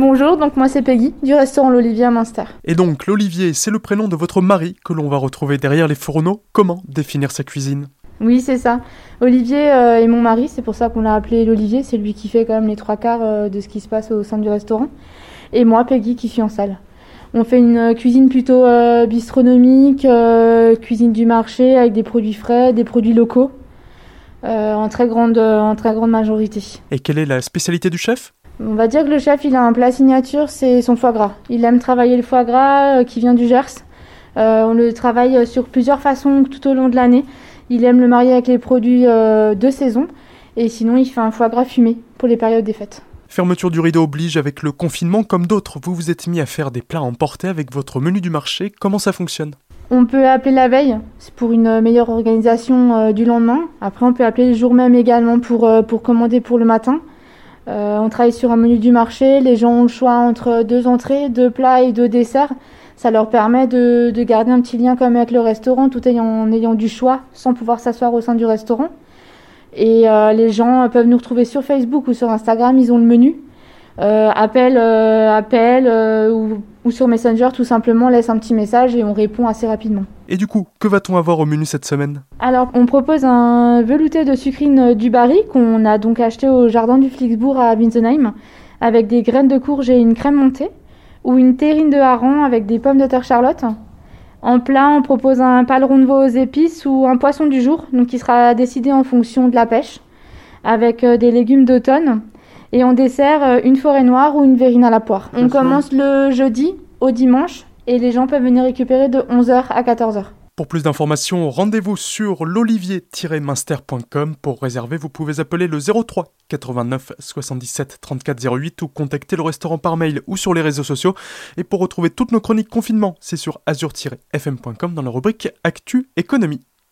Bonjour, donc moi c'est Peggy du restaurant L'Olivier à Munster. Et donc l'Olivier, c'est le prénom de votre mari que l'on va retrouver derrière les fourneaux. Comment définir sa cuisine? Oui, c'est ça. Olivier euh, est mon mari, c'est pour ça qu'on l'a appelé l'Olivier. C'est lui qui fait quand même les trois quarts euh, de ce qui se passe au sein du restaurant. Et moi, Peggy, qui suis en salle. On fait une euh, cuisine plutôt bistronomique, cuisine du marché avec des produits frais, des produits locaux, en, très grande, en très grande majorité. Et quelle est la spécialité du chef? On va dire que le chef, il a un plat signature, c'est son foie gras. Il aime travailler le foie gras euh, qui vient du Gers. Euh, on le travaille sur plusieurs façons tout au long de l'année. Il aime le marier avec les produits euh, de saison. Et sinon, il fait un foie gras fumé pour les périodes des fêtes. Fermeture du rideau oblige avec le confinement comme d'autres. Vous vous êtes mis à faire des plats emportés avec votre menu du marché. Comment ça fonctionne? On peut appeler la veille, c'est pour une meilleure organisation du lendemain. Après, on peut appeler le jour même également pour, pour commander pour le matin. Euh, on travaille sur un menu du marché, les gens ont le choix entre deux entrées, deux plats et deux desserts. Ça leur permet de, garder un petit lien comme avec le restaurant tout en ayant du choix sans pouvoir s'asseoir au sein du restaurant. Et euh, les gens peuvent nous retrouver sur Facebook ou sur Instagram, ils ont le menu. Euh, appel, appel euh, ou, sur Messenger, tout simplement, laisse un petit message et on répond assez rapidement. Et du coup, que va-t-on avoir au menu cette semaine Alors, on propose un velouté de sucrine du Barry qu'on a donc acheté au jardin du Flixbourg à Winsenheim avec des graines de courge et une crème montée ou une terrine de hareng avec des pommes de terre charlotte. En plat, on propose un paleron de veau aux épices ou un poisson du jour, donc qui sera décidé en fonction de la pêche, avec des légumes d'automne et on dessert euh, une forêt noire ou une verrine à la poire. On commence le jeudi au dimanche et les gens peuvent venir récupérer de 11h à 14h. Pour plus d'informations, rendez-vous sur l'olivier-minster.com. Pour réserver, vous pouvez appeler le 03 89 77 34 08 ou contacter le restaurant par mail ou sur les réseaux sociaux. Et pour retrouver toutes nos chroniques confinement, c'est sur azur-fm.com dans la rubrique Actu Économie.